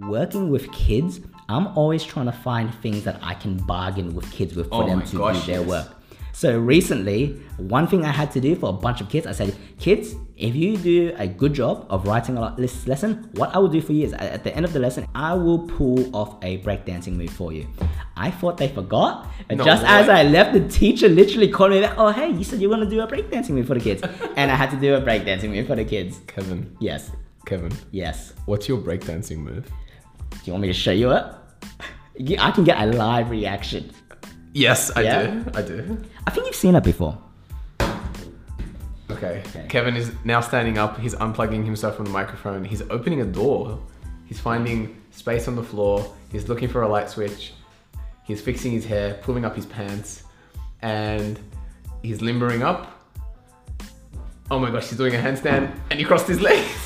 Working with kids, I'm always trying to find things that I can bargain with kids with for Oh them to gosh, do their yes. work. So recently, one thing I had to do for a bunch of kids, I said, kids, if you do a good job of writing a lot this lesson, what I will do for you is at the end of the lesson, I will pull off a breakdancing move for you. I thought they forgot. And No just as. I left, the teacher literally called me back, oh, hey, you said you want to do a breakdancing move for the kids. and I had to do a breakdancing move for the kids. Kevin, Yes, Kevin, yes. what's your breakdancing move? You want me to show you it? I can get a live reaction. Yes, I Yeah? do. I do. I think you've seen it before. Okay. Okay. Kevin is now standing up. He's unplugging himself from the microphone. He's opening a door. He's finding space on the floor. He's looking for a light switch. He's fixing his hair, pulling up his pants, and he's limbering up. Oh my gosh, he's doing a handstand and he crossed his legs.